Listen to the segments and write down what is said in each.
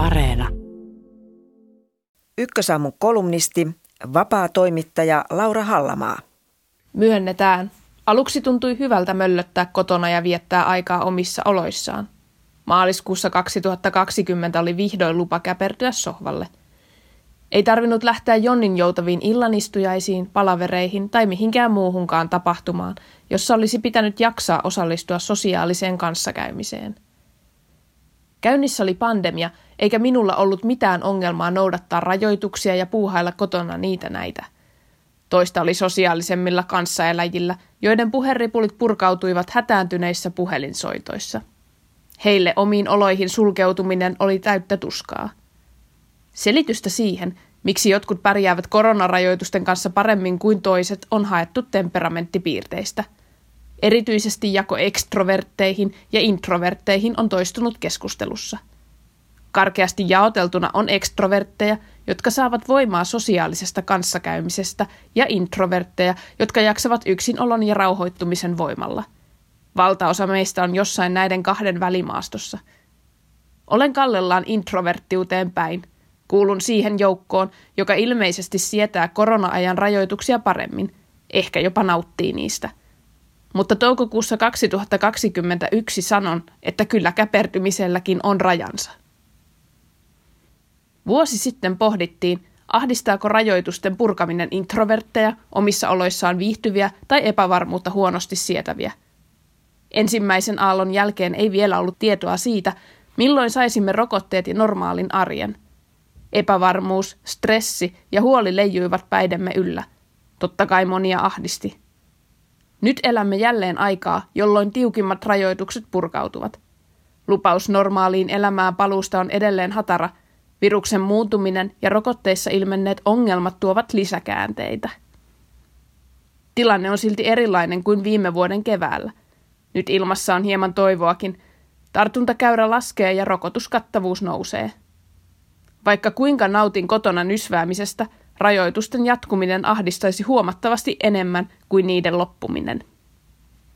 Areena. Ykkösaamun kolumnisti, vapaa toimittaja Laura Hallamaa. Myönnetään. Aluksi tuntui hyvältä möllöttää kotona ja viettää aikaa omissa oloissaan. Maaliskuussa 2020 oli vihdoin lupa käpertyä sohvalle. Ei tarvinnut lähteä Jonnin joutaviin illanistujaisiin, palavereihin tai mihinkään muuhunkaan tapahtumaan, jossa olisi pitänyt jaksaa osallistua sosiaaliseen kanssakäymiseen – Käynnissä oli pandemia, eikä minulla ollut mitään ongelmaa noudattaa rajoituksia ja puuhailla kotona niitä näitä. Toista oli sosiaalisemmilla kanssaeläjillä, joiden puheripulit purkautuivat hätääntyneissä puhelinsoitoissa. Heille omiin oloihin sulkeutuminen oli täyttä tuskaa. Selitystä siihen, miksi jotkut pärjäävät koronarajoitusten kanssa paremmin kuin toiset, on haettu temperamenttipiirteistä – Erityisesti jako ekstrovertteihin ja introvertteihin on toistunut keskustelussa. Karkeasti jaoteltuna on ekstrovertteja, jotka saavat voimaa sosiaalisesta kanssakäymisestä, ja introvertteja, jotka jaksavat yksinolon ja rauhoittumisen voimalla. Valtaosa meistä on jossain näiden kahden välimaastossa. Olen kallellaan introverttiuteen päin. Kuulun siihen joukkoon, joka ilmeisesti sietää korona-ajan rajoituksia paremmin, ehkä jopa nauttii niistä – mutta toukokuussa 2021 sanon, että kyllä käpertymiselläkin on rajansa. Vuosi sitten pohdittiin, ahdistaako rajoitusten purkaminen introvertteja, omissa oloissaan viihtyviä tai epävarmuutta huonosti sietäviä. Ensimmäisen aallon jälkeen ei vielä ollut tietoa siitä, milloin saisimme rokotteet ja normaalin arjen. Epävarmuus, stressi ja huoli leijuivat päidemme yllä. Totta kai monia ahdisti. Nyt elämme jälleen aikaa, jolloin tiukimmat rajoitukset purkautuvat. Lupaus normaaliin elämään paluusta on edelleen hatara. Viruksen muuntuminen ja rokotteissa ilmenneet ongelmat tuovat lisäkäänteitä. Tilanne on silti erilainen kuin viime vuoden keväällä. Nyt ilmassa on hieman toivoakin. Tartuntakäyrä laskee ja rokotuskattavuus nousee. Vaikka kuinka nautin kotona nysväämisestä – rajoitusten jatkuminen ahdistaisi huomattavasti enemmän kuin niiden loppuminen.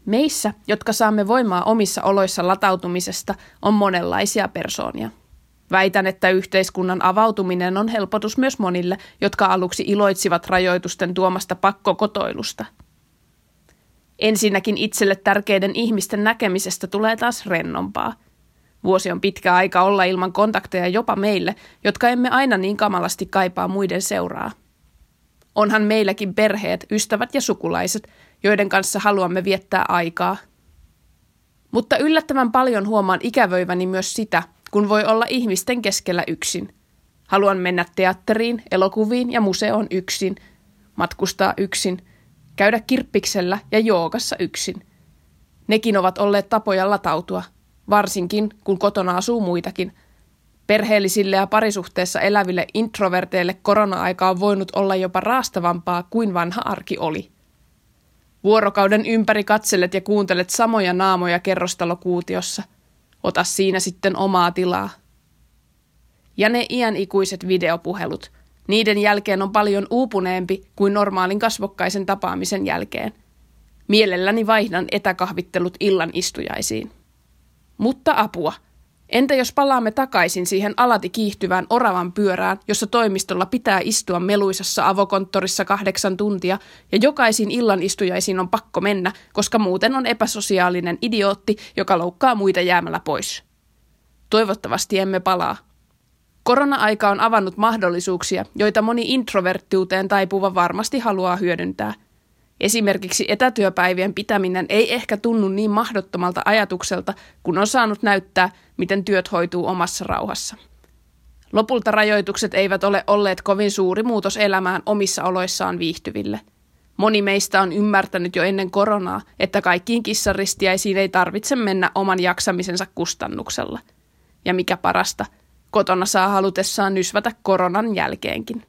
Meissä, jotka saamme voimaa omissa oloissa latautumisesta, on monenlaisia persoonia. Väitän, että yhteiskunnan avautuminen on helpotus myös monille, jotka aluksi iloitsivat rajoitusten tuomasta pakkokotoilusta. Ensinnäkin itselle tärkeiden ihmisten näkemisestä tulee taas rennompaa. Vuosi on pitkä aika olla ilman kontakteja jopa meille, jotka emme aina niin kamalasti kaipaa muiden seuraa. Onhan meilläkin perheet, ystävät ja sukulaiset, joiden kanssa haluamme viettää aikaa. Mutta yllättävän paljon huomaan ikävöiväni myös sitä, kun voi olla ihmisten keskellä yksin. Haluan mennä teatteriin, elokuviin ja museoon yksin, matkustaa yksin, käydä kirppiksellä ja joogassa yksin. Nekin ovat olleet tapoja latautua, varsinkin kun kotona asuu muitakin – Perheellisille ja parisuhteessa eläville introverteille korona-aika on voinut olla jopa raastavampaa kuin vanha arki oli. Vuorokauden ympäri katselet ja kuuntelet samoja naamoja kerrostalokuutiossa. Ota siinä sitten omaa tilaa. Ja ne iän ikuiset videopuhelut. Niiden jälkeen on paljon uupuneempi kuin normaalin kasvokkaisen tapaamisen jälkeen. Mielelläni vaihdan etäkahvittelut illan istujaisiin. Mutta apua – Entä jos palaamme takaisin siihen alati kiihtyvään oravan pyörään, jossa toimistolla pitää istua meluisassa avokonttorissa kahdeksan tuntia ja jokaisiin illan istujaisiin on pakko mennä, koska muuten on epäsosiaalinen idiootti, joka loukkaa muita jäämällä pois. Toivottavasti emme palaa. Korona-aika on avannut mahdollisuuksia, joita moni introverttiuteen taipuva varmasti haluaa hyödyntää – Esimerkiksi etätyöpäivien pitäminen ei ehkä tunnu niin mahdottomalta ajatukselta, kun on saanut näyttää, miten työt hoituu omassa rauhassa. Lopulta rajoitukset eivät ole olleet kovin suuri muutos elämään omissa oloissaan viihtyville. Moni meistä on ymmärtänyt jo ennen koronaa, että kaikkiin kissaristiäisiin ei tarvitse mennä oman jaksamisensa kustannuksella. Ja mikä parasta, kotona saa halutessaan nysvätä koronan jälkeenkin.